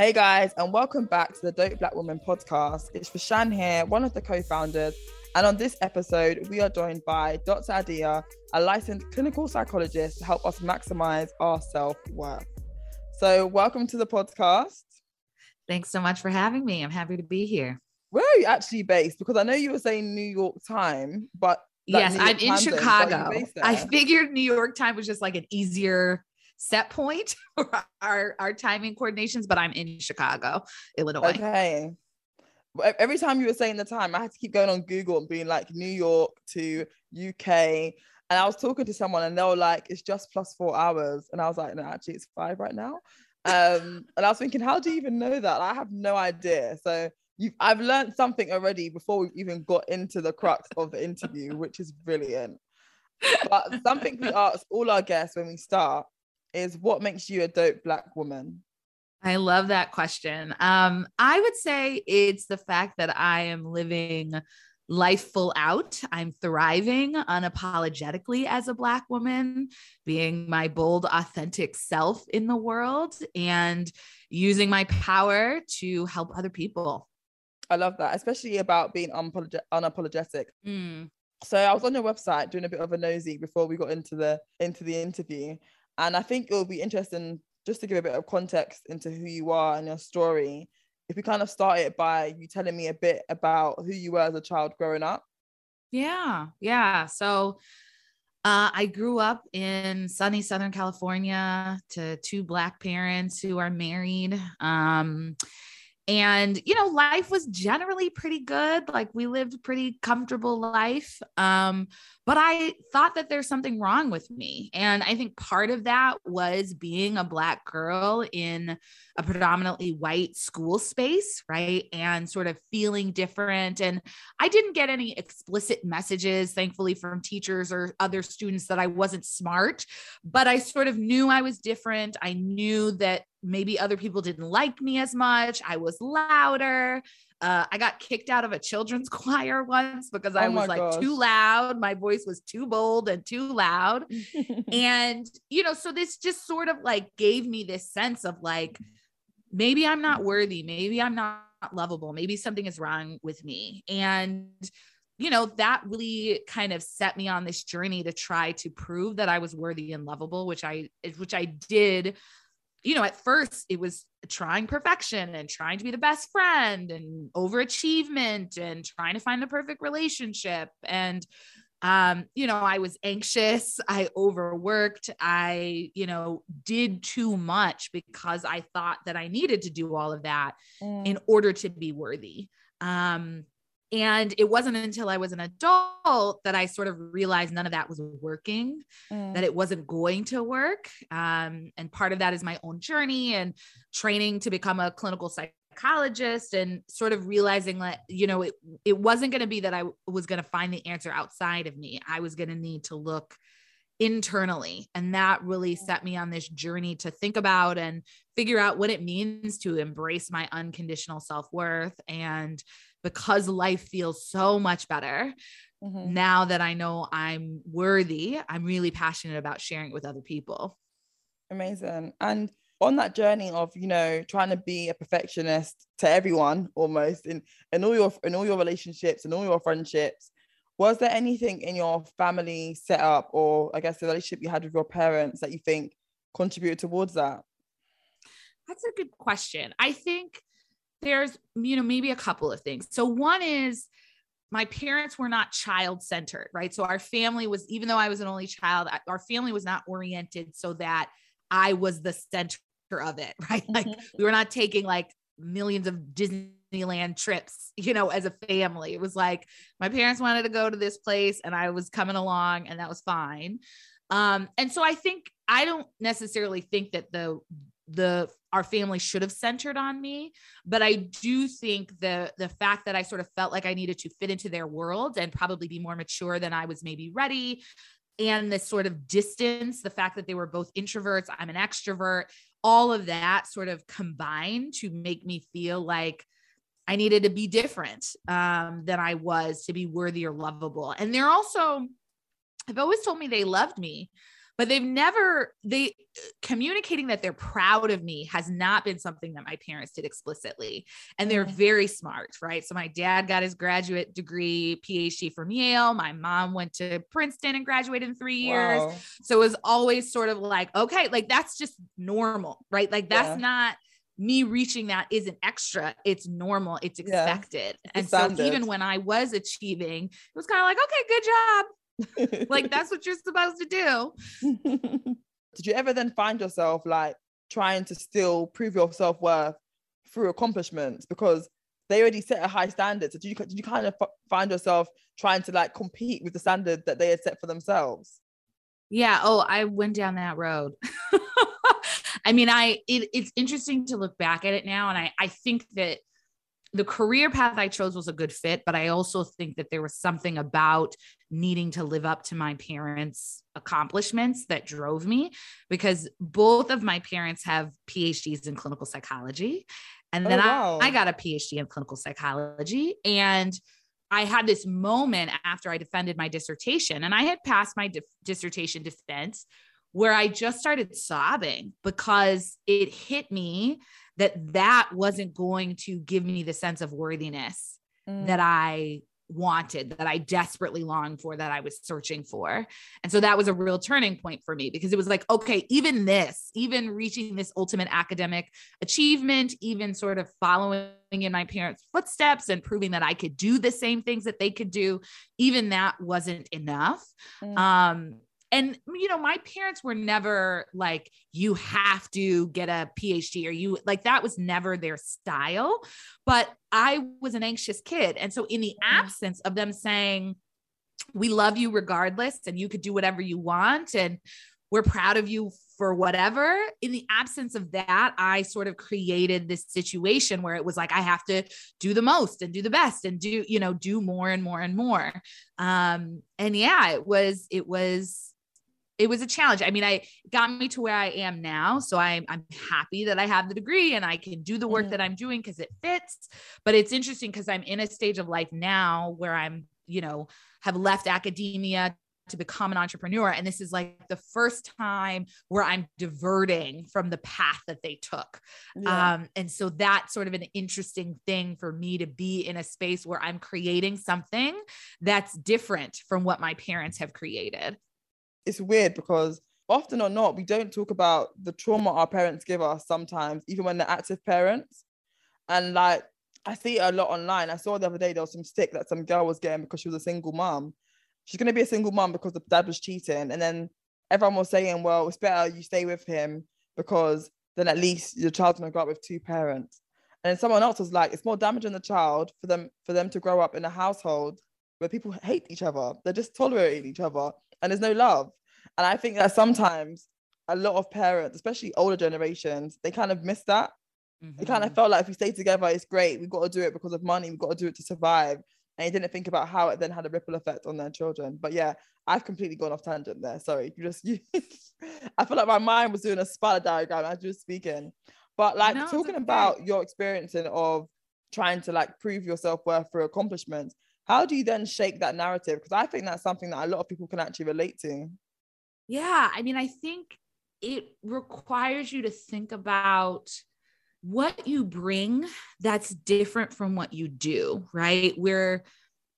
Hey guys, and welcome back to the Dope Black Woman podcast. It's Rashan here, one of the co-founders. And on this episode, we are joined by Dr. Adia, a licensed clinical psychologist to help us maximize our self-worth. So welcome to the podcast. Thanks so much for having me. I'm happy to be here. Where are you actually based? Because I know you were saying New York time, but like, yes, I'm in time zone, but are you Chicago. I figured New York time was just like an easier set point for our, our timing coordinations, but I'm in Chicago, Illinois. Okay. Every time you were saying the time, I had to keep going on Google and being like New York to UK. And I was talking to someone and they were like, it's just plus four hours. And I was like, no, actually, it's five right now. Um, and I was thinking, how do you even know that? I have no idea. So you've, I've learned something already before we've even got into the crux of the interview, which is brilliant. But something we ask all our guests when we start is what makes you a dope black woman? I love that question. Um, I would say it's the fact that I am living life full out. I'm thriving unapologetically as a Black woman, being my bold, authentic self in the world and using my power to help other people. I love that, especially about being unapolog- unapologetic. Mm. So I was on your website doing a bit of a nosy before we got into the into the interview, and I think it will be interesting just to give a bit of context into who you are and your story. If we kind of started by you telling me a bit about who you were as a child growing up. Yeah, yeah. So uh, I grew up in sunny Southern California to two Black parents who are married. Um, and you know life was generally pretty good like we lived a pretty comfortable life um but i thought that there's something wrong with me and i think part of that was being a black girl in a predominantly white school space right and sort of feeling different and i didn't get any explicit messages thankfully from teachers or other students that i wasn't smart but i sort of knew i was different i knew that maybe other people didn't like me as much. I was louder. Uh, I got kicked out of a children's choir once because I Oh was like gosh. too loud. My voice was too bold and too loud. and, you know, so this just sort of like gave me this sense of like, maybe I'm not worthy. Maybe I'm not lovable. Maybe something is wrong with me. And, you know, that really kind of set me on this journey to try to prove that I was worthy and lovable, which I, which I did you know, at first it was trying perfection and trying to be the best friend and overachievement and trying to find the perfect relationship. And, um, you know, I was anxious, I overworked, I, you know, did too much because I thought that I needed to do all of that Mm. in order to be worthy. Um, and it wasn't until I was an adult that I sort of realized none of that was working Mm. that it wasn't going to work. Um, and part of that is my own journey and training to become a clinical psychologist and sort of realizing that, you know, it, it wasn't going to be that I was going to find the answer outside of me. I was going to need to look internally. And that really set me on this journey to think about and figure out what it means to embrace my unconditional self worth. And because life feels so much better, Mhm. now that I know I'm worthy, I'm really passionate about sharing it with other people. Amazing. And on that journey of, you know, trying to be a perfectionist to everyone almost in, in all your in all your relationships and all your friendships, was there anything in your family setup or I guess the relationship you had with your parents that you think contributed towards that? That's a good question. I think there's, you know, maybe a couple of things. So one is my parents were not child centered, right? So our family was, even though I was an only child, our family was not oriented so that I was the center of it, right? Like Mhm. we were not taking like millions of Disney Disneyland trips, you know, as a family. It was like my parents wanted to go to this place and I was coming along and that was fine. Um, and so I think I don't necessarily think that the the our family should have centered on me but i do think the the fact that i sort of felt like i needed to fit into their world and probably be more mature than i was maybe ready and this sort of distance the fact that they were both introverts i'm an extrovert all of that sort of combined to make me feel like i needed to be different um, than i was to be worthy or lovable. And they're also have always told me they loved me but they've never they communicating that they're proud of me has not been something that my parents did explicitly. And they're mm. very smart right? So my dad got his graduate degree phd from yale. My mom went to princeton and graduated in three years. Wow. so it was always sort of like okay like that's just normal right? Like that's yeah. not me reaching that isn't extra. It's normal. It's expected. Yeah. and so even when i was achieving it was kind of like okay good job like that's what you're supposed to do. Did you ever then find yourself like trying to still prove your self worth through accomplishments because they already set a high standard? So did you did you kind of f- find yourself trying to like compete with the standard that they had set for themselves? Yeah. Oh, I went down that road. I mean, I it, it's interesting to look back at it now, and I I think that the career path I chose was a good fit, but I also think that there was something about needing to live up to my parents' accomplishments that drove me because both of my parents have PhDs in clinical psychology. And then oh, wow. I, I got a PhD in clinical psychology. And I had this moment after I defended my dissertation, and I had passed my di- dissertation defense where I just started sobbing because it hit me that that wasn't going to give me the sense of worthiness mm. that I wanted, that I desperately longed for, that I was searching for. And so that was a real turning point for me because it was like, okay, even this, even reaching this ultimate academic achievement, even sort of following in my parents' footsteps and proving that I could do the same things that they could do, even that wasn't enough. Mm. Um, and you know my parents were never like you have to get a phd or you like that was never their style. But i was an anxious kid. And so in the mm. absence of them saying we love you regardless and you could do whatever you want and we're proud of you for whatever in the absence of that i sort of created this situation where it was like i have to do the most and do the best and do you know do more and more and more. Um and yeah it was it was it was a challenge. I mean, I got me to where I am now. So I'm I'm happy that I have the degree and I can do the work mm-hmm. that I'm doing because it fits. But it's interesting because I'm in a stage of life now where I'm, you know, have left academia to become an entrepreneur. And this is like the first time where I'm diverting from the path that they took. Yeah. Um, and so that's sort of an interesting thing for me to be in a space where I'm creating something that's different from what my parents have created it's weird because often or not, we don't talk about the trauma our parents give us sometimes, even when they're active parents. And like, I see it a lot online. I saw the other day there was some stick that some girl was getting because she was a single mom. She's going to be a single mom because the dad was cheating. And then everyone was saying, well, it's better you stay with him because then at least your child's going to grow up with two parents. And then someone else was like, it's more damaging the child for them for them to grow up in a household where people hate each other. They're just tolerating each other and there's no love. And I think that sometimes a lot of parents, especially older generations, they kind of miss that. Mm-hmm. They kind of felt like if we stay together, it's great. We've got to do it because of money. We've got to do it to survive. And they didn't think about how it then had a ripple effect on their children. But yeah, I've completely gone off tangent there. Sorry. You just, you, I feel like my mind was doing a spider diagram as you were speaking. But like no, talking about your experiencing of trying to like prove your self worth through accomplishments, how do you then shake that narrative? Because I think that's something that a lot of people can actually relate to. Yeah. I mean, I think it requires you to think about what you bring that's different from what you do, right? We're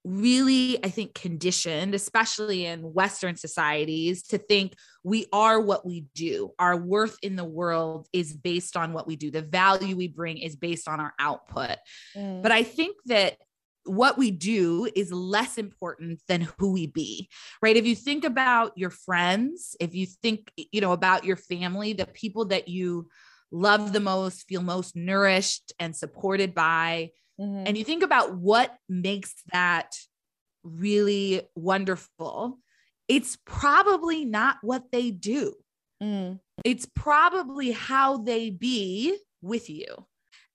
really, I think, conditioned, especially in Western societies, to think we are what we do. Our worth in the world is based on what we do, the value we bring is based on our output. Mm. But I think that what we do is less important than who we be right if you think about your friends if you think you know about your family the people that you love the most feel most nourished and supported by Mhm. and you think about what makes that really wonderful, it's probably not what they do. Mm. It's probably how they be with you.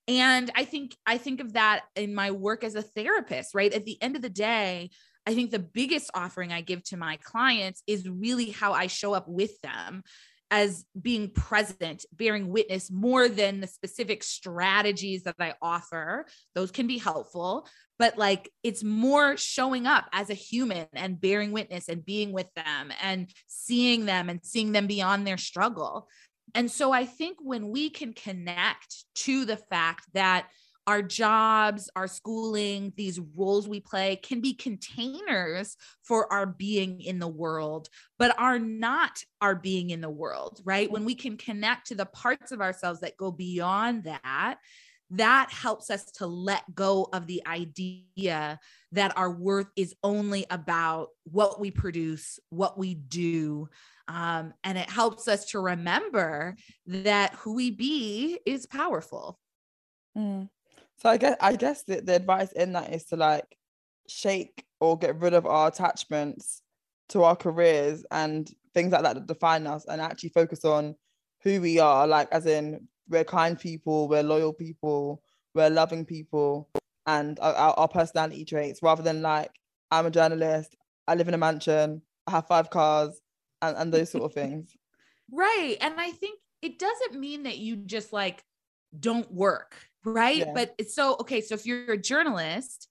And I think I think of that in my work as a therapist, right? At the end of the day, I think the biggest offering I give to my clients is really how I show up with them as being present, bearing witness more than the specific strategies that I offer. Those can be helpful, but like it's more showing up as a human and bearing witness and being with them and seeing them and seeing them beyond their struggle. And so I think when we can connect to the fact that our jobs, our schooling, these roles we play can be containers for our being in the world, but are not our being in the world, right? When we can connect to the parts of ourselves that go beyond that, that helps us to let go of the idea that our worth is only about what we produce, what we do. Um, and it helps us to remember that who we be is powerful. Mm. So I guess I guess the, the advice in that is to like shake or get rid of our attachments to our careers and things like that that define us and actually focus on who we are, like as in we're kind people, we're loyal people, we're loving people, and our, our, personality traits, rather than like I'm a journalist, I live in a mansion, I have five cars, and, and those sort of things. Right. And I think it doesn't mean that you just like don't work, right? Yeah. But it's so okay. So if you're a journalist,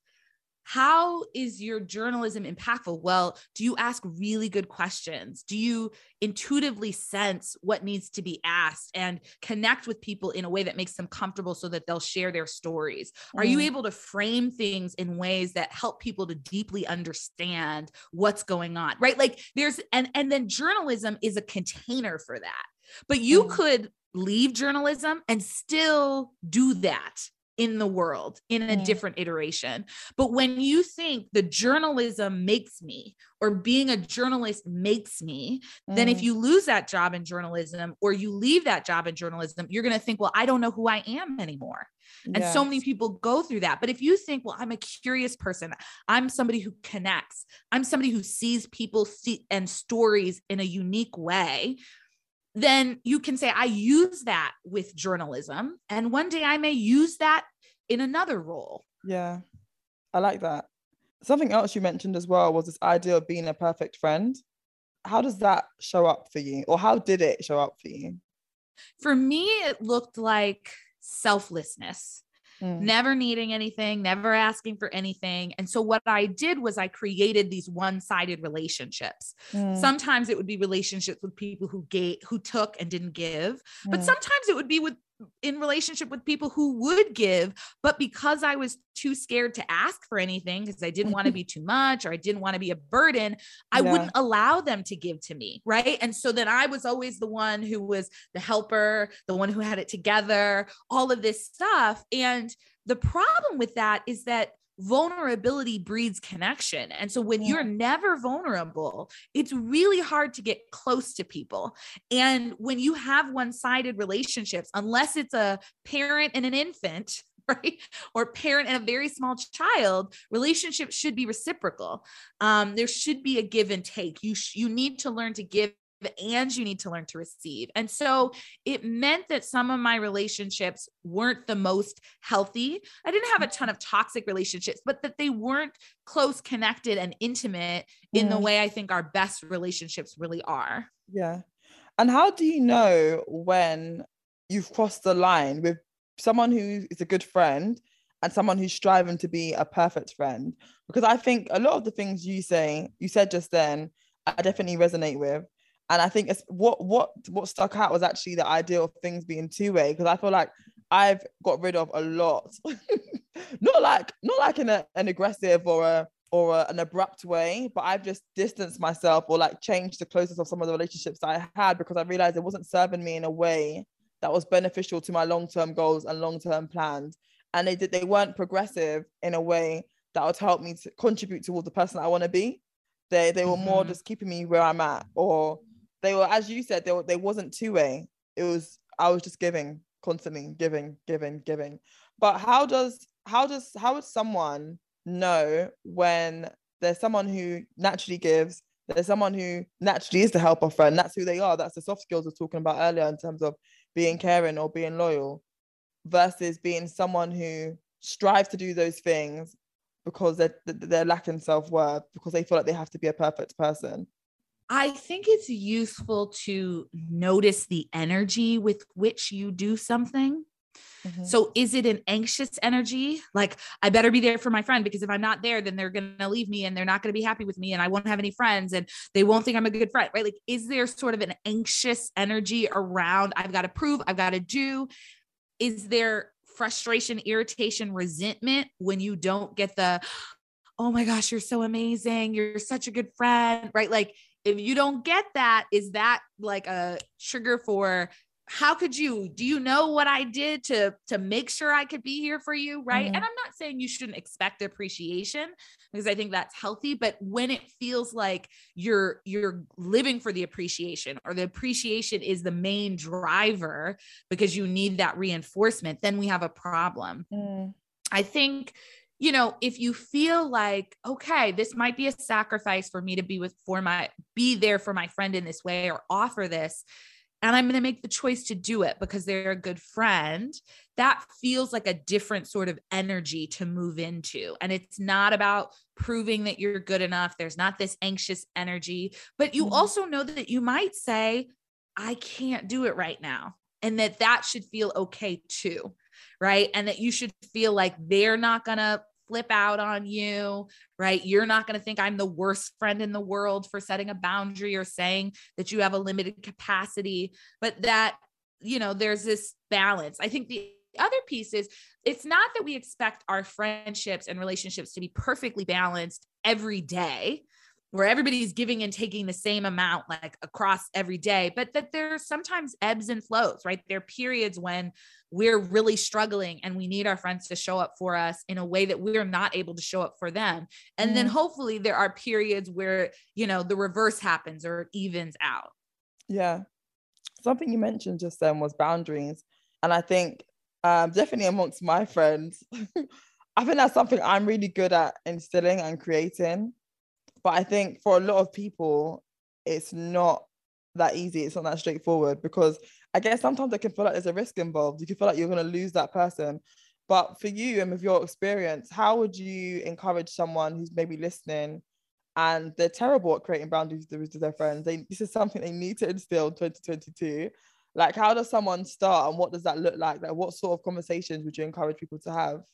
how is your journalism impactful? Well, do you ask really good questions? Do you intuitively sense what needs to be asked and connect with people in a way that makes them comfortable so that they'll share their stories? Are you Mm. able to frame things in ways that help people to deeply understand what's going on? Right? Like there's and and then journalism is a container for that. But you Mm. could leave journalism and still do that in the world in a Mm. different iteration. But when you think the journalism makes me or being a journalist makes me, then if Mm. you lose that job in journalism or you leave that job in journalism, you're going to think, well, I don't know who I am anymore. And so many people go through that. But if you think, well, I'm a curious person, I'm somebody who connects, I'm somebody who sees people see and stories in a unique way, then you can say, I use that with journalism. And one day I may use that in another role. Yeah, I like that. Something else you mentioned as well was this idea of being a perfect friend. How does that show up for you, or how did it show up for you? For me, it looked like selflessness. Mm. never needing anything, never asking for anything. And so what I did was I created these one-sided relationships. Mm. Sometimes it would be relationships with people who gave who took and didn't give, but Mm. sometimes it would be with in relationship with people who would give, but because I was too scared to ask for anything because I didn't want to be too much or I didn't want to be a burden, I Yeah. wouldn't allow them to give to me, right? And so then I was always the one who was the helper, the one who had it together, all of this stuff. And the problem with that is that vulnerability breeds connection. And so when Yeah. you're never vulnerable, it's really hard to get close to people. And when you have one sided relationships, unless it's a parent and an infant, right? Or parent and a very small child, relationships should be reciprocal. Um, there should be a give and take. You, sh- you need to learn to give and you need to learn to receive. And so it meant that some of my relationships weren't the most healthy. I didn't have a ton of toxic relationships, but that they weren't close, connected, and intimate in the way I think our best relationships really are. Yeah. And how do you know when you've crossed the line with someone who is a good friend and someone who's striving to be a perfect friend? Because I think a lot of the things you say, you said just then, I definitely resonate with. And I think it's what what what stuck out was actually the idea of things being two way. Because I feel like I've got rid of a lot, not like not like in a, an aggressive or a or a, an abrupt way, but I've just distanced myself or like changed the closeness of some of the relationships that I had because I realized it wasn't serving me in a way that was beneficial to my long-term goals and long-term plans. And they did they weren't progressive in a way that would help me to contribute towards the person I want to be. They they were more Mhm. just keeping me where I'm at, or they were, as you said, they were, they wasn't two-way. It was I was just giving constantly, giving, giving, giving. But how does how does how would someone know when there's someone who naturally gives there's someone who naturally is the helper friend that's who they are that's the soft skills we are talking about earlier in terms of being caring or being loyal versus being someone who strives to do those things because they're they're lacking self-worth because they feel like they have to be a perfect person I think it's useful to notice the energy with which you do something. Mm-hmm. So, is it an anxious energy? Like, I better be there for my friend because if I'm not there, then they're going to leave me and they're not going to be happy with me and I won't have any friends and they won't think I'm a good friend, right? Like, is there sort of an anxious energy around I've got to prove, I've got to do? Is there frustration, irritation, resentment when you don't get the, oh my gosh, you're so amazing. You're such a good friend, right? Like, if you don't get that, is that like a trigger for how could you do you know what i did to to make sure i could be here for you right mm-hmm. and i'm not saying you shouldn't expect appreciation because i think that's healthy but when it feels like you're you're living for the appreciation or the appreciation is the main driver because you need that reinforcement then we have a problem mm. i think you know, if you feel like, okay, this might be a sacrifice for me to be with for my be there for my friend in this way or offer this, and I'm going to make the choice to do it because they're a good friend, that feels like a different sort of energy to move into. And it's not about proving that you're good enough. There's not this anxious energy, but you mm-hmm. also know that you might say, I can't do it right now. And that that should feel okay too right? And that you should feel like they're not going to flip out on you, right? You're not going to think I'm the worst friend in the world for setting a boundary or saying that you have a limited capacity, but that, you know, there's this balance. I think the other piece is it's not that we expect our friendships and relationships to be perfectly balanced every day where everybody's giving and taking the same amount like across every day but that there's sometimes ebbs and flows right there are periods when we're really struggling and we need our friends to show up for us in a way that we're not able to show up for them. And mm. then hopefully there are periods where you know the reverse happens or it evens out. Yeah. Something you mentioned just then was boundaries. And i think um, definitely amongst my friends i think that's something i'm really good at instilling and creating. But I think for a lot of people, it's not that easy. It's not that straightforward because I guess sometimes it can feel like there's a risk involved. You can feel like you're going to lose that person. But for you and with your experience, how would you encourage someone who's maybe listening and they're terrible at creating boundaries with their friends? They, this is something they need to instill 2022. Like, how does someone start and what does that look like? Like, what sort of conversations would you encourage people to have?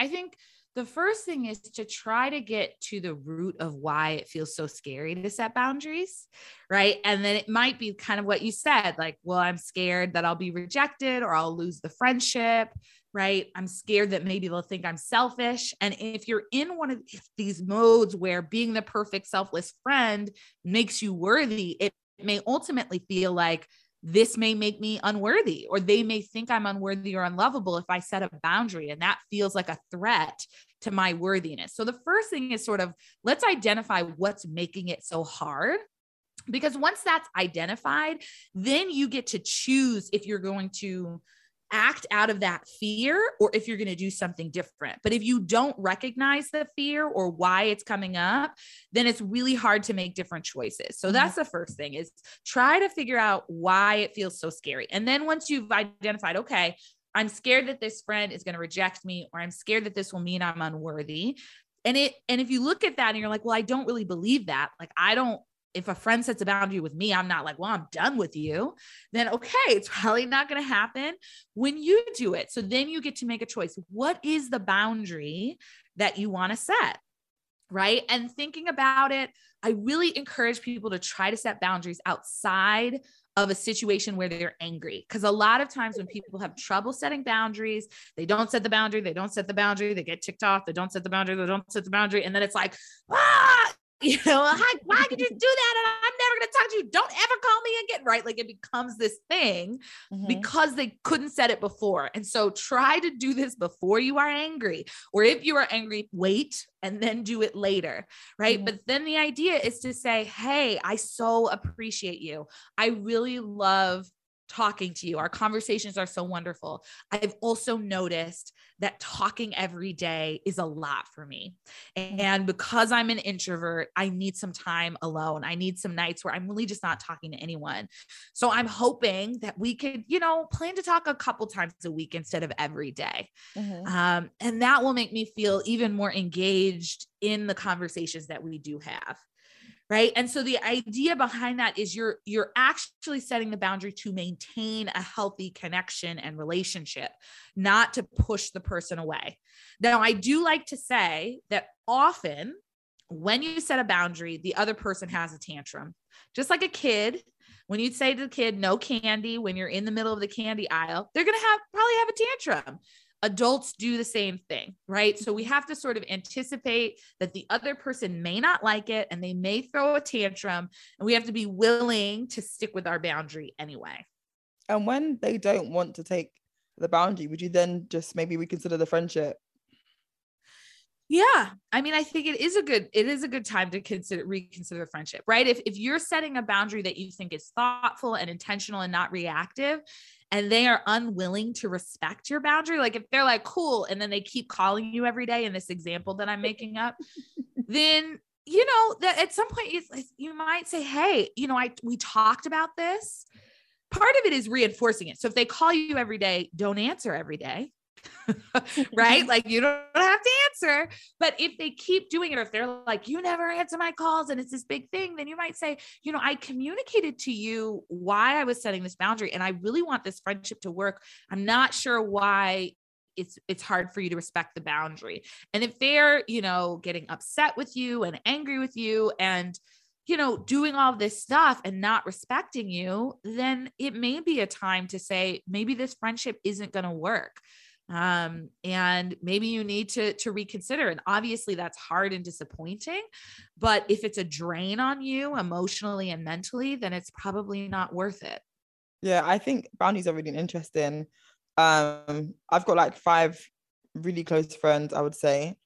I think the first thing is to try to get to the root of why it feels so scary to set boundaries, right? And then it might be kind of what you said like, well, I'm scared that I'll be rejected or I'll lose the friendship, right? I'm scared that maybe they'll think I'm selfish. And if you're in one of these modes where being the perfect selfless friend makes you worthy, it may ultimately feel like, this may make me unworthy, or they may think I'm unworthy or unlovable if I set a boundary. And that feels like a threat to my worthiness. So the first thing is sort of let's identify what's making it so hard. Because once that's identified, then you get to choose if you're going to act out of that fear or if you're going to do something different. But if you don't recognize the fear or why it's coming up, then it's really hard to make different choices. So mm-hmm. that's the first thing is try to figure out why it feels so scary. And then once you've identified, okay, I'm scared that this friend is going to reject me or I'm scared that this will mean I'm unworthy. And it and if you look at that and you're like, well, I don't really believe that. Like I don't if a friend sets a boundary with me, I'm not like, well, I'm done with you, then okay, it's probably not going to happen when you do it. So then you get to make a choice. What is the boundary that you want to set? Right. And thinking about it, I really encourage people to try to set boundaries outside of a situation where they're angry. Because a lot of times when people have trouble setting boundaries, they don't set the boundary, they don't set the boundary, they get ticked off, they don't set the boundary, they don't set the boundary. And then it's like, ah, you know, why, why could you do that? And I'm never going to talk to you. Don't ever call me again. Right. Like it becomes this thing mm-hmm. because they couldn't set it before. And so try to do this before you are angry. Or if you are angry, wait and then do it later. Right. Mm-hmm. But then the idea is to say, Hey, I so appreciate you. I really love talking to you. Our conversations are so wonderful. I've also noticed that talking every day is a lot for me. And because I'm an introvert, I need some time alone. I need some nights where I'm really just not talking to anyone. So I'm hoping that we could, you know, plan to talk a couple times a week instead of every day. Mm-hmm. Um, and that will make me feel even more engaged in the conversations that we do have right? And so the idea behind that is you're you're actually setting the boundary to maintain a healthy connection and relationship not to push the person away. Now i do like to say that often when you set a boundary the other person has a tantrum. Just like a kid when you say to the kid no candy when you're in the middle of the candy aisle they're going to have probably have a tantrum adults do the same thing, right? So we have to sort of anticipate that the other person may not like it and they may throw a tantrum, and we have to be willing to stick with our boundary anyway. And when they don't want to take the boundary, would you then just maybe reconsider the friendship? Yeah. I mean, I think it is a good it is a good time to consider reconsider the friendship, right? If if you're setting a boundary that you think is thoughtful and intentional and not reactive, and they are unwilling to respect your boundary, like if they're like, cool, and then they keep calling you every day in this example that I'm making up, then you know that at some point you, you might say, hey, you know, I we talked about this. Part of it is reinforcing it. So if they call you every day, don't answer every day. right? Like you don't have to answer. But if they keep doing it, or if they're like, you never answer my calls and it's this big thing, then you might say, you know, I communicated to you why I was setting this boundary and I really want this friendship to work. I'm not sure why it's it's hard for you to respect the boundary. And if they're, you know, getting upset with you and angry with you and you know, doing all this stuff and not respecting you, then it may be a time to say, maybe this friendship isn't going to work um, and maybe you need to to reconsider and obviously that's hard and disappointing but if it's a drain on you emotionally and mentally then it's probably not worth it. Yeah i think boundaries are really interesting. Um i've got like five really close friends i would say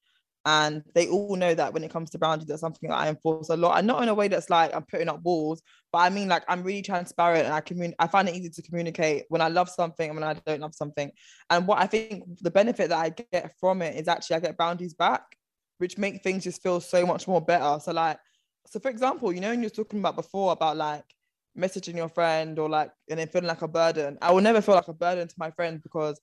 and they all know that when it comes to boundaries that's something that i enforce a lot. And not in a way that's like i'm putting up walls but i mean like i'm really transparent and i commun- i find it easy to communicate when i love something and when i don't love something. And what i think the benefit that i get from it is actually i get boundaries back which make things just feel so much more better. So like so for example you know when you're talking about before about like messaging your friend or like and then feeling like a burden i will never feel like a burden to my friend because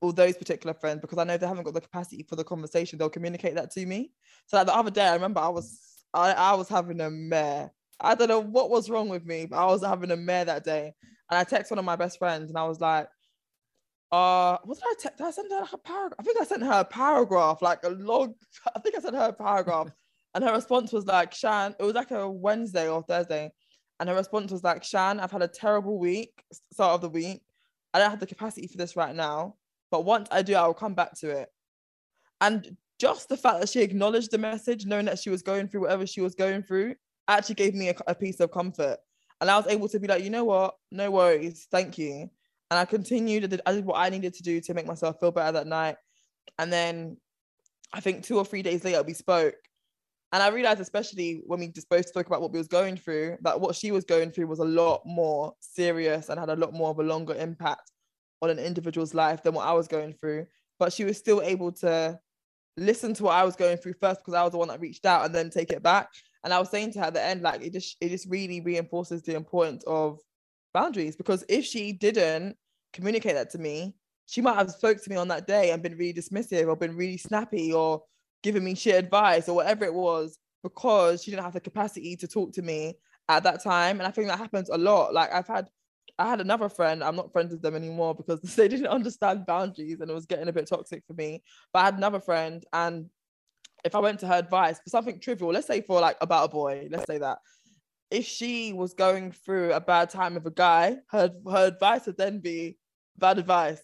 all those particular friends because I know they haven't got the capacity for the conversation. They'll communicate that to me. So like the other day, I remember I was I, I was having a mare. I don't know what was wrong with me, but I was having a mare that day. And I text one of my best friends and I was like, uh, what did I text? I send her a paragraph? I think I sent her a paragraph, like a long, I think I sent her a paragraph. and her response was like, Shan, it was like a Wednesday or Thursday. And her response was like, Shan, I've had a terrible week, start of the week. I don't have the capacity for this right now. But once I do, I will come back to it. And just the fact that she acknowledged the message, knowing that she was going through whatever she was going through, actually gave me a, a piece of comfort. And I was able to be like, you know what? No worries. Thank you. And I continued. I did what I needed to do to make myself feel better that night. And then I think two or three days later, we spoke. And I realized, especially when we just both spoke about what we was going through, that what she was going through was a lot more serious and had a lot more of a longer impact on an individual's life than what I was going through. But she was still able to listen to what I was going through first because I was the one that reached out and then take it back. And I was saying to her at the end, like it just it just really reinforces the importance of boundaries because if she didn't communicate that to me, she might have spoke to me on that day and been really dismissive or been really snappy or giving me shit advice or whatever it was because she didn't have the capacity to talk to me at that time. And I think that happens a lot. Like I've had I had another friend. I'm not friends with them anymore because they didn't understand boundaries and it was getting a bit toxic for me. But I had another friend, and if I went to her advice for something trivial, let's say for like about a boy, let's say that if she was going through a bad time with a guy, her her advice would then be bad advice.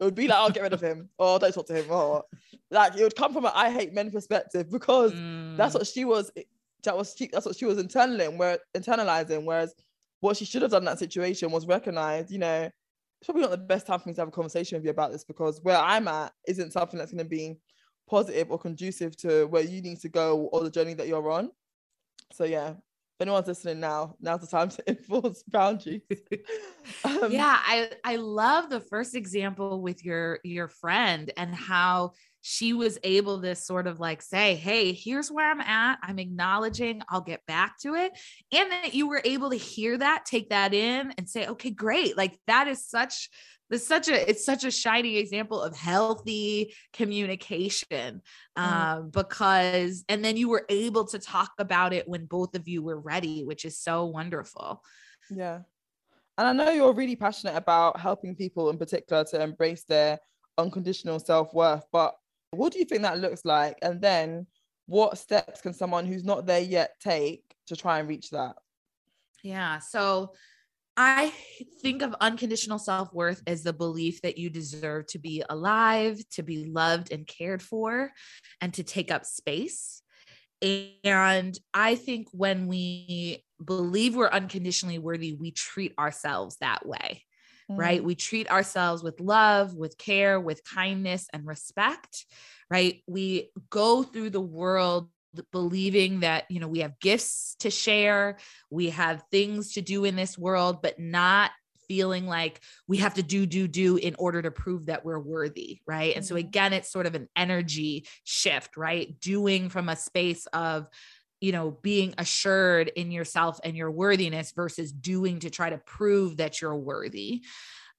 It would be like, I'll get rid of him, or don't talk to him, or like it would come from an I hate men perspective because mm. that's what she was. That was she, that's what she was internalizing. Where internalizing, whereas what she should have done in that situation was recognize, you know, it's probably not the best time for me to have a conversation with you about this because where I'm at isn't something that's going to be positive or conducive to where you need to go or the journey that you're on. So yeah, if anyone's listening now, now's the time to enforce boundaries. um, yeah, I I love the first example with your your friend and how she was able to sort of like say, Hey, here's where I'm at. I'm acknowledging, I'll get back to it. And that you were able to hear that, take that in, and say, Okay, great. Like that is such it's such a it's such a shining example of healthy communication mm. um, because and then you were able to talk about it when both of you were ready which is so wonderful yeah and i know you're really passionate about helping people in particular to embrace their unconditional self-worth but what do you think that looks like? And then what steps can someone who's not there yet take to try and reach that? Yeah so I think of unconditional self worth as the belief that you deserve to be alive, to be loved and cared for, and to take up space. And I think when we believe we're unconditionally worthy, we treat ourselves that way, mm. right? We treat ourselves with love, with care, with kindness and respect, right? We go through the world believing that you know we have gifts to share we have things to do in this world but not feeling like we have to do do do in order to prove that we're worthy right and so mm-hmm. again it's sort of an energy shift right doing from a space of you know being assured in yourself and your worthiness versus doing to try to prove that you're worthy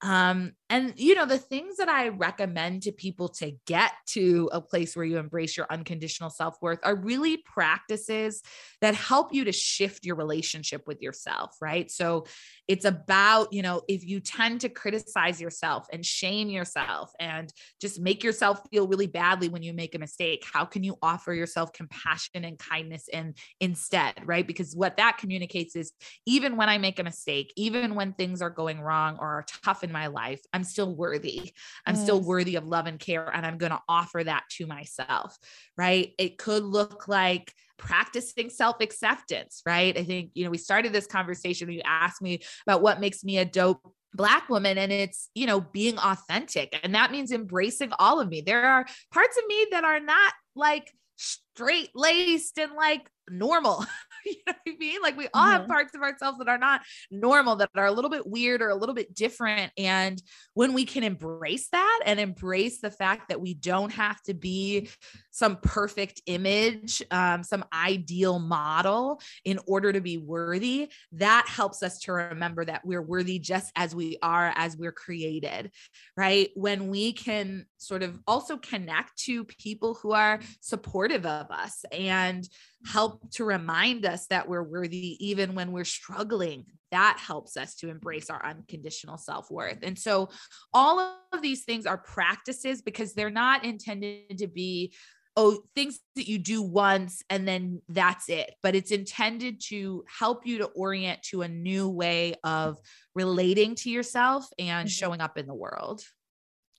um, and, you know, the things that I recommend to people to get to a place where you embrace your unconditional self worth are really practices that help you to shift your relationship with yourself, right? So it's about, you know, if you tend to criticize yourself and shame yourself and just make yourself feel really badly when you make a mistake, how can you offer yourself compassion and kindness in instead, right? Because what that communicates is even when I make a mistake, even when things are going wrong or are tough in my life, I'm still worthy. I'm yes. still worthy of love and care. And I'm going to offer that to myself, right? It could look like, practicing self acceptance, right? I think, you know, we started this conversation. You asked me about what makes me a dope black woman and it's you know being authentic and that means embracing all of me there are parts of me that are not like straight laced and like normal. you know what I mean? Like we all mm-hmm. have parts of ourselves that are not normal, that are a little bit weird or a little bit different. And when we can embrace that and embrace the fact that we don't have to be some perfect image, um, some ideal model in order to be worthy, that helps us to remember that we're worthy just as we are, as we're created, right? When we can sort of also connect to people who are supportive of us and help to remind us that we're worthy even when we're struggling. That helps us to embrace our unconditional self-worth. And so all of these things are practices because they're not intended to be oh things that you do once and then that's it but it's intended to help you to orient to a new way of relating to yourself and mm-hmm. showing up in the world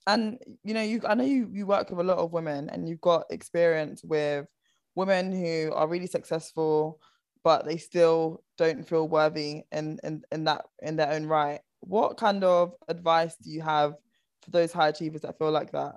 and you know you i know you you work with a lot of women and you've got experience with women who are really successful but they still don't feel worthy in, in in that in their own right. What kind of advice do you have for those high achievers that feel like that?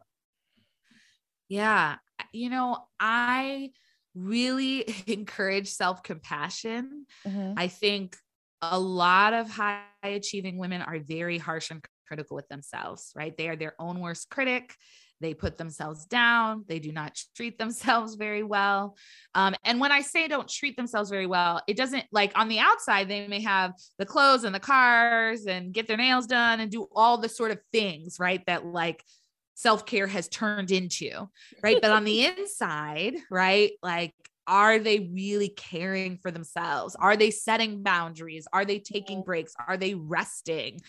Yeah you know i really encourage self-compassion. Mm-hmm. i think a lot of high achieving women are very harsh and critical with themselves right they are their own worst critic they put themselves down. They do not treat themselves very well. Um, and when I say don't treat themselves very well, it doesn't like on the outside, they may have the clothes and the cars and get their nails done and do all the sort of things, right? That like self care has turned into, right? but on the inside, right? Like are they really caring for themselves? Are they setting boundaries? Are they taking breaks? Are they resting?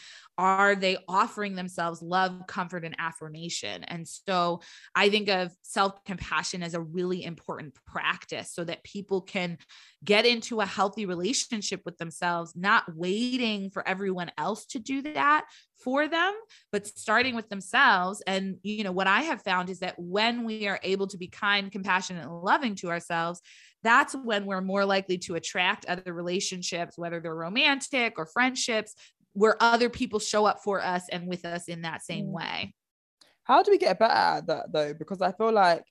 Are they offering themselves love, comfort, and affirmation? And so I think of self compassion as a really important practice so that people can get into a healthy relationship with themselves, not waiting for everyone else to do that for them, but starting with themselves. And, you know, what I have found is that when we are able to be kind, compassionate, and loving to ourselves, that's when we're more likely to attract other relationships, whether they're romantic or friendships, where other people show up for us and with us in that same mm. way. How do we get better at that though? Because I feel like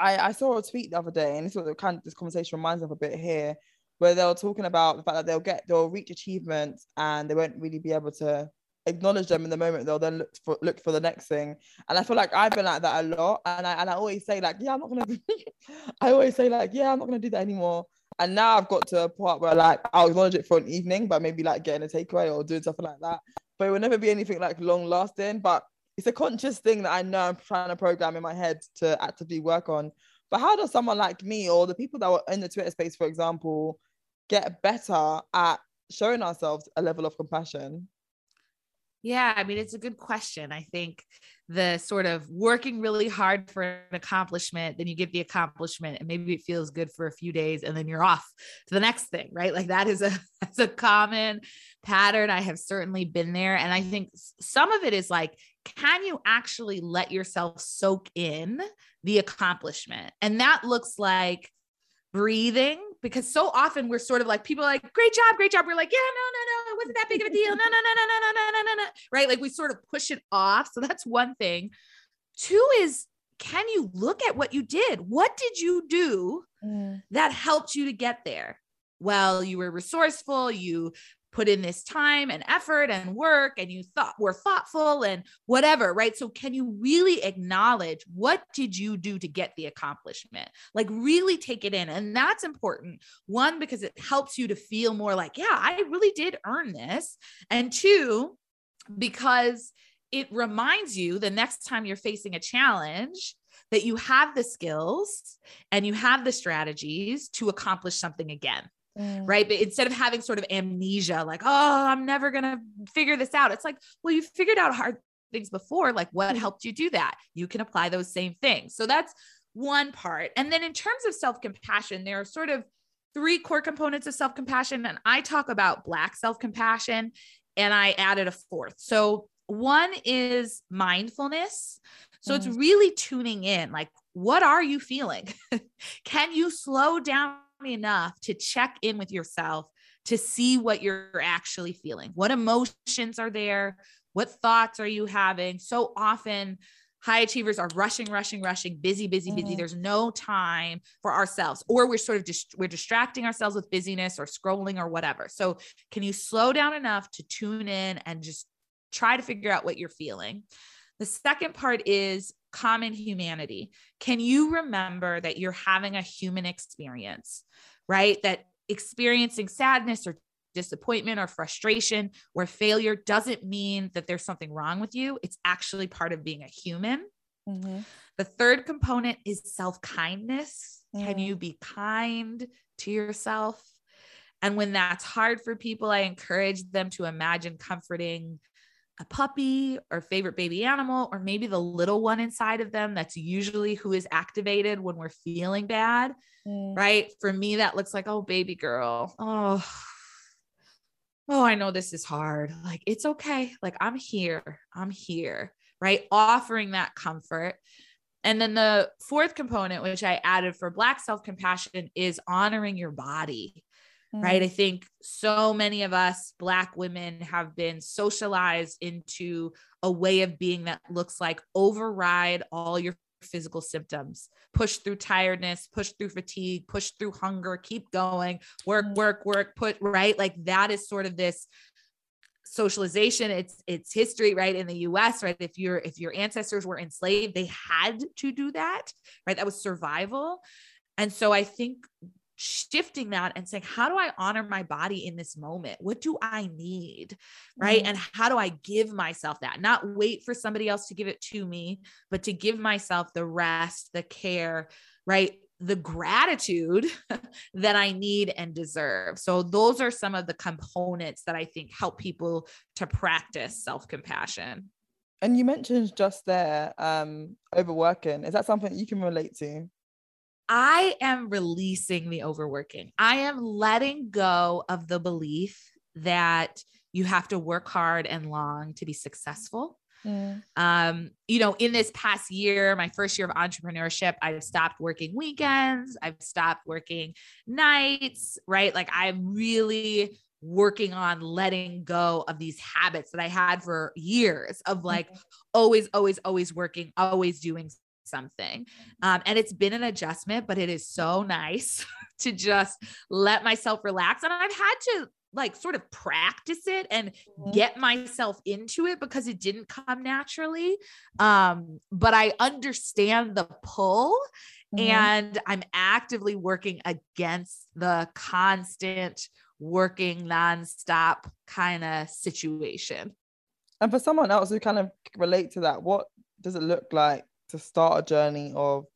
I, I saw a tweet the other day, and this was kind of this conversation reminds me of a bit here, where they were talking about the fact that they'll get they'll reach achievements and they won't really be able to acknowledge them in the moment they'll then look for look for the next thing and i feel like i've been like that a lot and i and i always say like yeah i'm not gonna i always say like yeah i'm not gonna do that anymore and now i've got to a part where like i'll acknowledge it for an evening but maybe like getting a takeaway or doing something like that. But it will never be anything like long lasting but it's a conscious thing that i know i'm trying to program in my head to actively work on. But how does someone like me or the people that were in the twitter space for example get better at showing ourselves a level of compassion yeah, I mean, it's a good question. I think the sort of working really hard for an accomplishment, then you get the accomplishment, and maybe it feels good for a few days, and then you're off to the next thing, right? Like that is a that's a common pattern. I have certainly been there, and I think some of it is like, can you actually let yourself soak in the accomplishment? And that looks like breathing because so often we're sort of like people are like great job great job. We're like yeah no no no it wasn't that big of a deal. No no no no no no no no no right? Like we sort of push it off. So that's one thing. Two is can you look at what you did? What did you do mm. that helped you to get there? Well you were resourceful you put in this time and effort and work and you thought were thoughtful and whatever right? So can you really acknowledge what did you do to get the accomplishment? Like really take it in and that's important. One because it helps you to feel more like yeah i really did earn this and two because it reminds you the next time you're facing a challenge that you have the skills and you have the strategies to accomplish something again Mm. Right. But instead of having sort of amnesia, like, oh, I'm never going to figure this out, it's like, well, you figured out hard things before. Like, what mm. helped you do that? You can apply those same things. So that's one part. And then in terms of self compassion, there are sort of three core components of self compassion. And I talk about Black self compassion and I added a fourth. So one is mindfulness. So mm. it's really tuning in like, what are you feeling? Can you slow down enough to check in with yourself to see what you're actually feeling. What emotions are there? What thoughts are you having? So often, high achievers are rushing, rushing, rushing, busy, busy, busy. Mm-hmm. There's no time for ourselves, or we're sort of just we're distracting ourselves with busyness or scrolling or whatever. So, can you slow down enough to tune in and just try to figure out what you're feeling? The second part is common humanity. Can you remember that you're having a human experience, right? That experiencing sadness or disappointment or frustration or failure doesn't mean that there's something wrong with you. It's actually part of being a human. Mm-hmm. The third component is self kindness. Mm-hmm. Can you be kind to yourself? And when that's hard for people, I encourage them to imagine comforting a puppy or favorite baby animal, or maybe the little one inside of them that's usually who is activated when we're feeling bad, mm. right? For me, that looks like, oh, baby girl. Oh, oh, I know this is hard. Like, it's okay. Like, I'm here. I'm here, right? Offering that comfort. And then the fourth component, which I added for Black self compassion, is honoring your body mm. right? I think so many of us Black women have been socialized into a way of being that looks like override all your physical symptoms push through tiredness push through fatigue push through hunger keep going work mm. work work put right like that is sort of this socialization it's it's history right in the US right if your if your ancestors were enslaved they had to do that right that was survival and so I think shifting that and saying, how do I honor my body in this moment? What do I need? Right. Mm-hmm. And how do I give myself that? Not wait for somebody else to give it to me, but to give myself the rest, the care, right? The gratitude that I need and deserve. So, those are some of the components that I think help people to practice self compassion. And you mentioned just there um, overworking. Is that something you can relate to? I am releasing the overworking. I am letting go of the belief that you have to work hard and long to be successful. Mm. Um, you know, in this past year, my first year of entrepreneurship, I've stopped working weekends, I've stopped working nights, right? Like I'm really working on letting go of these habits that I had for years of like mm-hmm. always, always, always working, always doing something. Um, and it's been an adjustment, but it is so nice to just let myself relax. And I've had to like sort of practice it and mm-hmm. get myself into it because it didn't come naturally. Um, but I understand the pull mm-hmm. and I'm actively working against the constant working nonstop kind of situation. And for someone else who kind of relate to that, what does it look like to start a journey of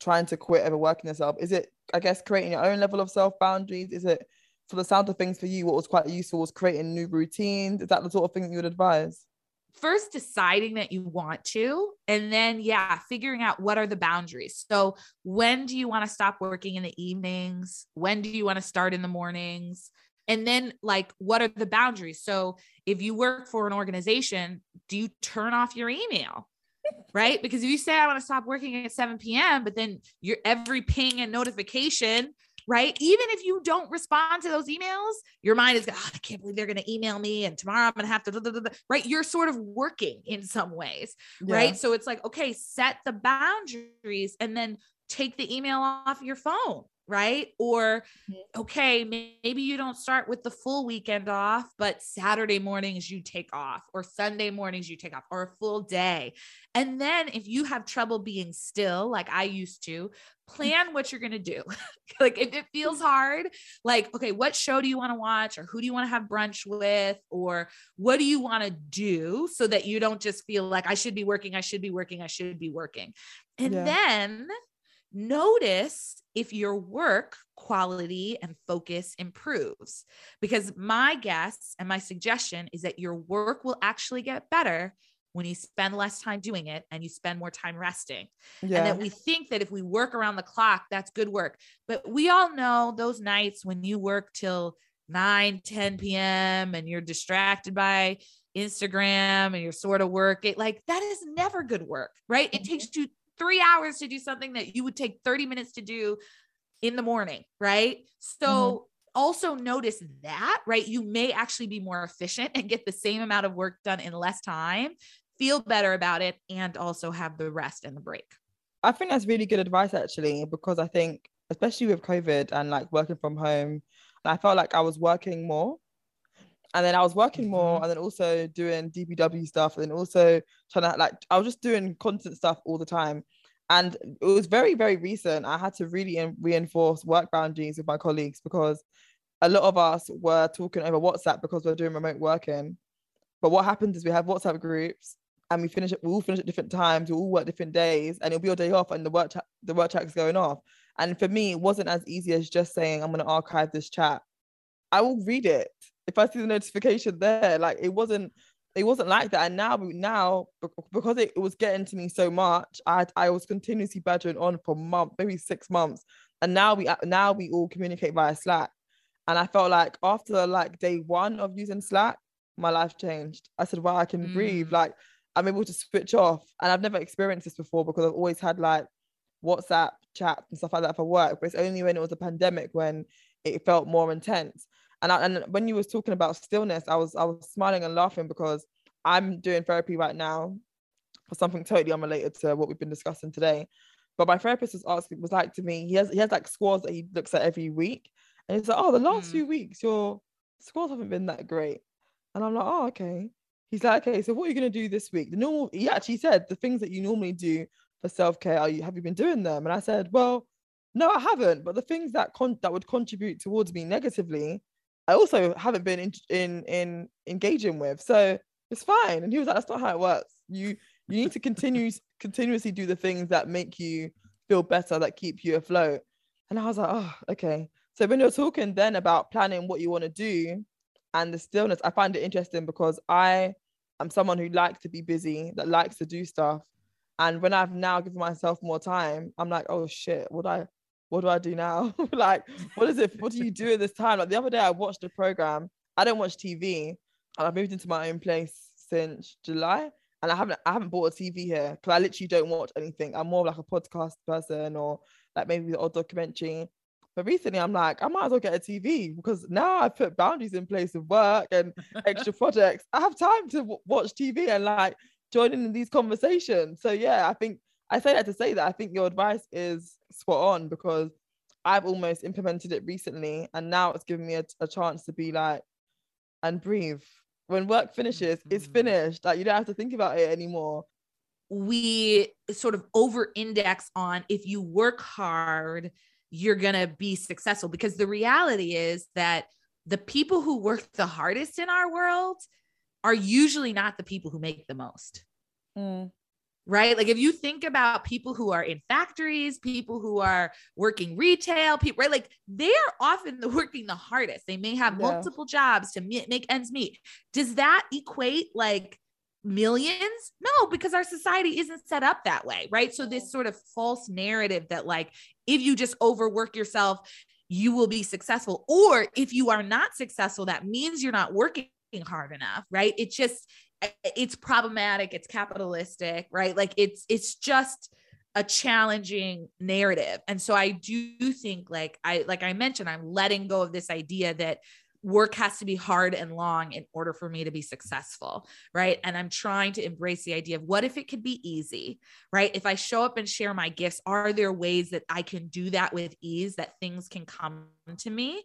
trying to quit ever working yourself? Is it, I guess, creating your own level of self boundaries? Is it for the sound of things for you, what was quite useful was creating new routines. Is that the sort of thing you would advise? First, deciding that you want to, and then, yeah, figuring out what are the boundaries. So, when do you want to stop working in the evenings? When do you want to start in the mornings? And then, like, what are the boundaries? So, if you work for an organization, do you turn off your email? Right? Because if you say I want to stop working at 7 p.m., but then your every ping and notification right? Even if you don't respond to those emails, your mind is, oh, I can't believe they're going to email me and tomorrow I'm going to have to, blah, blah, blah, right? You're sort of working in some ways, yeah. right? So it's like, okay, set the boundaries and then take the email off your phone right? Or, mm-hmm. okay, maybe you don't start with the full weekend off, but Saturday mornings you take off, or Sunday mornings you take off, or a full day. And then if you have trouble being still, like I used to, plan what you're going to do. like if it feels hard, like, okay, what show do you want to watch, or who do you want to have brunch with, or what do you want to do so that you don't just feel like I should be working, I should be working, I should be working. And yeah. then notice if your work quality and focus improves. Because my guess and my suggestion is that your work will actually get better when you spend less time doing it and you spend more time resting. Yeah. And that we think that if we work around the clock, that's good work. But we all know those nights when you work till 9, 10 p.m. and you're distracted by Instagram and you're sort of work it like that is never good work, right? It takes mm-hmm. you three hours to do something that you would take 30 minutes to do in the morning, right? So mm-hmm. also notice that, right? You may actually be more efficient and get the same amount of work done in less time, feel better about it, and also have the rest and the break. I think that's really good advice actually, because I think, especially with COVID and like working from home, I felt like I was working more and then I was working more mm-hmm. and then also doing DPW stuff and then also trying to like I was just doing content stuff all the time. And it was very, very recent. I had to really in- reinforce work boundaries with my colleagues because a lot of us were talking over WhatsApp because we're doing remote working. But what happens is we have WhatsApp groups and we finish it, we all finish at different times, we all work different days, and it'll be your day off and the work chat the work chat is going off. And for me, it wasn't as easy as just saying, I'm gonna archive this chat. I will read it if I see the notification there, like it wasn't it wasn't like that. And now now because it, it was getting to me so much, I I was continuously badgering on for months, maybe six months. And now we now we all communicate via Slack. And I felt like after like day one of using Slack, my life changed. I said, wow, I can mm. breathe. Like I'm able to switch off. And I've never experienced this before because I've always had like WhatsApp chats and stuff like that for work. But it's only when it was a pandemic when it felt more intense and I, and when you was talking about stillness, I was I was smiling and laughing because I'm doing therapy right now for something totally unrelated to what we've been discussing today. But my therapist was asking, was like to me, he has he has like scores that he looks at every week, and he's like, oh, the last mm. few weeks your scores haven't been that great, and I'm like, oh, okay. He's like, okay, so what are you gonna do this week? The normal, he actually said the things that you normally do for self care. Are you have you been doing them? And I said, well, no, I haven't. But the things that con- that would contribute towards me negatively, I also haven't been in, in in engaging with. So it's fine. And he was like, that's not how it works. You you need to continue continuously do the things that make you feel better, that keep you afloat. And I was like, oh, okay. So when you're talking then about planning what you want to do and the stillness, I find it interesting because I am someone who likes to be busy, that likes to do stuff. And when I've now given myself more time, I'm like, oh shit, would I what do I do now? like, what is it? What do you do at this time? Like the other day, I watched a program. I don't watch TV, and I've moved into my own place since July, and I haven't I haven't bought a TV here because I literally don't watch anything. I'm more like a podcast person or like maybe the odd documentary. But recently, I'm like, I might as well get a TV because now I've put boundaries in place of work and extra projects. I have time to w- watch TV and like join in these conversations. So yeah, I think I say that to say that I think your advice is spot on because I've almost implemented it recently, and now it's given me a, a chance to be like and breathe. When work finishes, mm-hmm. it's finished. Like you don't have to think about it anymore. We sort of over index on if you work hard, you're going to be successful because the reality is that the people who work the hardest in our world are usually not the people who make the most. Mm. Right. Like if you think about people who are in factories, people who are working retail, people, right? Like they are often the working the hardest. They may have yeah. multiple jobs to make ends meet. Does that equate like millions? No, because our society isn't set up that way. Right. So this sort of false narrative that like if you just overwork yourself, you will be successful. Or if you are not successful, that means you're not working hard enough, right? It just it's problematic, it's capitalistic, right? Like it's it's just a challenging narrative. And so I do think like I like I mentioned I'm letting go of this idea that work has to be hard and long in order for me to be successful, right? And I'm trying to embrace the idea of what if it could be easy, right? If I show up and share my gifts, are there ways that I can do that with ease that things can come to me?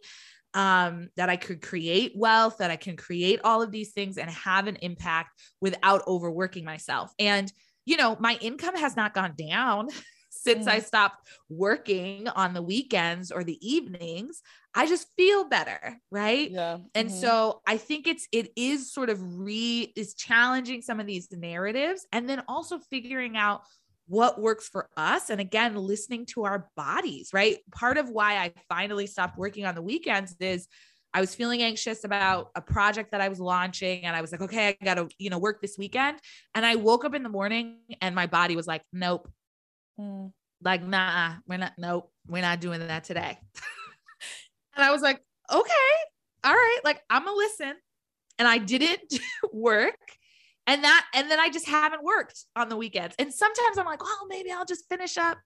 Um, that I could create wealth, that I can create all of these things and have an impact without overworking myself. And, you know, my income has not gone down since mm. I stopped working on the weekends or the evenings. I just feel better, right? Yeah. And mm-hmm. so I think it's it is sort of re is challenging some of these narratives and then also figuring out what works for us. And again, listening to our bodies, right? Part of why I finally stopped working on the weekends is I was feeling anxious about a project that I was launching and I was like, okay, I got to, you know, work this weekend. And I woke up in the morning and my body was like, nope. Mm. Like, nah, we're not, nope, we're not doing that today. and I was like, okay, all right, like I'm gonna listen. And I didn't work and that and then i just haven't worked on the weekends. And sometimes i'm like well maybe i'll just finish up.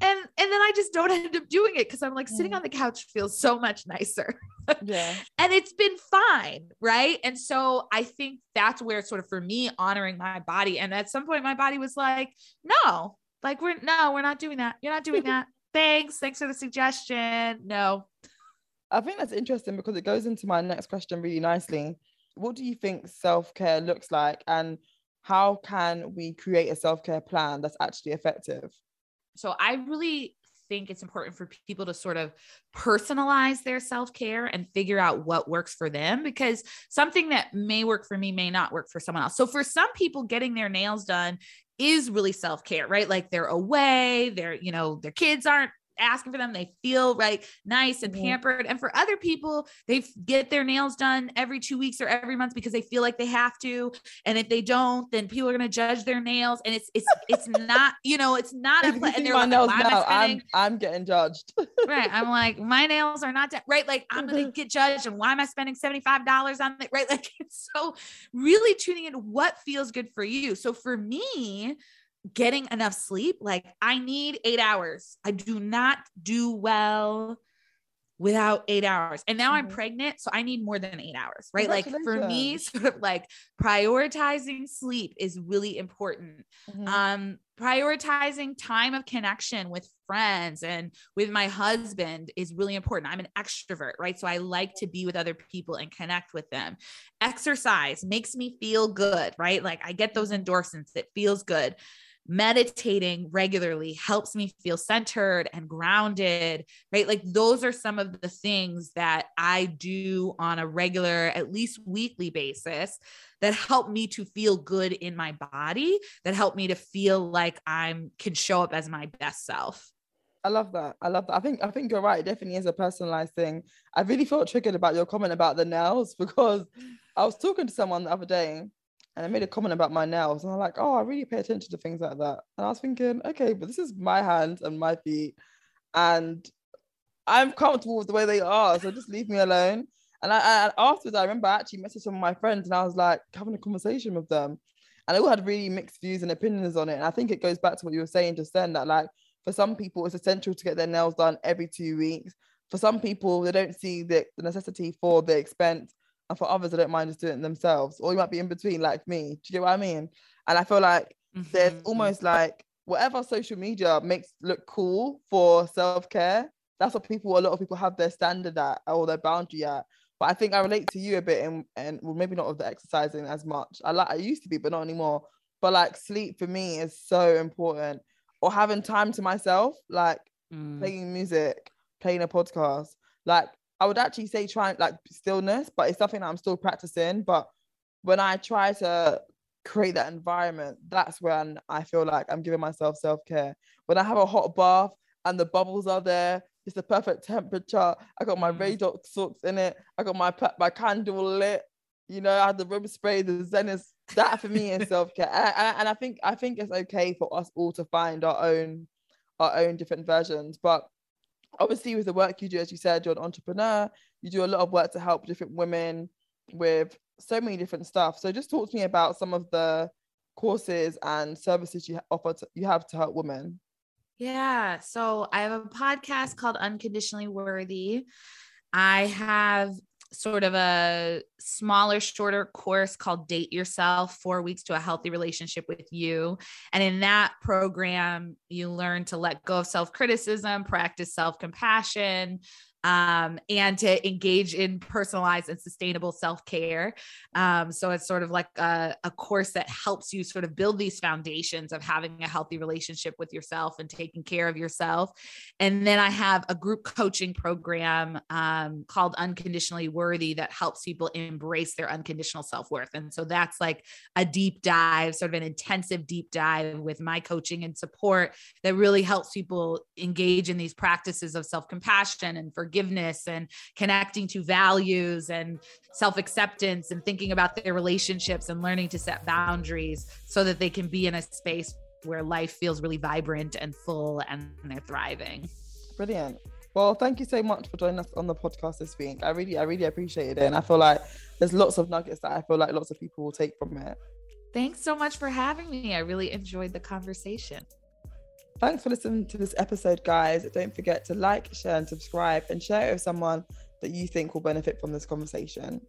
And and then i just don't end up doing it because i'm like sitting mm. on the couch feels so much nicer. Yeah. And it's been fine right? And so i think that's where it's sort of for me honoring my body. And at some point my body was like no like we're no we're not doing that. You're not doing that. Thanks. Thanks for the suggestion. No. I think that's interesting because it goes into my next question really nicely what do you think self-care looks like and how can we create a self-care plan that's actually effective so i really think it's important for people to sort of personalize their self-care and figure out what works for them because something that may work for me may not work for someone else. So for some people getting their nails done is really self-care, right? Like they're away, they're, you know, their kids aren't asking for them. They feel right, nice and mm-hmm. pampered. And for other people, they get their nails done every two weeks or every month because they feel like they have to. And if they don't, then people are going to judge their nails. And it's it's it's not you know it's not a pla- and they're like, nails now, I'm I'm getting judged. right. I'm like my nails are not right. Like I'm going to mm-hmm. get judged, and why am I spending seventy five dollars on it? Right. Like it's so really tuning in what feels good for you. So for me getting enough sleep. Like I need eight hours. I do not do well without eight hours. And now mm-hmm. I'm pregnant. So I need more than eight hours, right? Like for me, sort of like prioritizing sleep is really important. Mm-hmm. Um, prioritizing time of connection with friends and with my husband is really important. I'm an extrovert, right? So I like to be with other people and connect with them. Exercise makes me feel good, right? Like I get those endorphins, it feels good meditating regularly helps me feel centered and grounded, right? Like those are some of the things that I do on a regular, at least weekly basis that help me to feel good in my body, that help me to feel like I'm can show up as my best self. I love that. I love that. I think I think you're right. It definitely is a personalized thing. I really felt triggered about your comment about the nails because I was talking to someone the other day and I made a comment about my nails, and I'm like, oh, I really pay attention to things like that. And I was thinking, okay, but this is my hands and my feet, and I'm comfortable with the way they are, so just leave me alone. And I, I afterwards, I remember I actually messaged some of my friends, and I was like having a conversation with them, and they all had really mixed views and opinions on it. And I think it goes back to what you were saying just then, that like for some people, it's essential to get their nails done every two weeks. For some people, they don't see the, the necessity for the expense and for others, I don't mind just doing it themselves. Or you might be in between, like me. Do you get what I mean? And I feel like mm-hmm. there's almost like whatever social media makes look cool for self care that's what people a lot of people have their standard at or their boundary at. But I think I relate to you a bit and and well maybe not of the exercising as much. I like I used to be, but not anymore. But like sleep for me is so important. Or having time to myself, like mm. playing music, playing a podcast. Like I would actually say trying like stillness, but it's something that I'm still practicing. But when I try to create that environment, that's when I feel like I'm giving myself self care. When I have a hot bath and the bubbles are there, it's the perfect temperature. I got my mm. socks in it. I got my my candle lit. You know, I had the room spray, the Zen that for me is self care. And, and I think I think it's okay for us all to find our own our own different versions. But obviously, with the work you do, as you said, you're an entrepreneur. You do a lot of work to help different women with so many different stuff. So just talk to me about some of the courses and services you offer to, you have to help women. Yeah. So I have a podcast called Unconditionally Worthy. I have sort of a smaller, shorter course called Date Yourself Four Weeks to a Healthy Relationship with You. And in that program, you learn to let go of self criticism, practice self compassion, um, and to engage in personalized and sustainable self care. Um, so it's sort of like a, a, course that helps you sort of build these foundations of having a healthy relationship with yourself and taking care of yourself. And then I have a group coaching program um, called Unconditionally Worthy that helps people embrace their unconditional self worth. And so that's like a deep dive, sort of an intensive deep dive with my coaching and support that really helps people engage in these practices of self compassion and forgiveness forgiveness and connecting to values and self acceptance and thinking about their relationships and learning to set boundaries so that they can be in a space where life feels really vibrant and full and they're thriving. Brilliant. Well, thank you so much for joining us on the podcast this week. I really, I really appreciated it. And I feel like there's lots of nuggets that I feel like lots of people will take from it. Thanks so much for having me. I really enjoyed the conversation. Thanks for listening to this episode, guys. Don't forget to like, share, and subscribe, and share it with someone that you think will benefit from this conversation.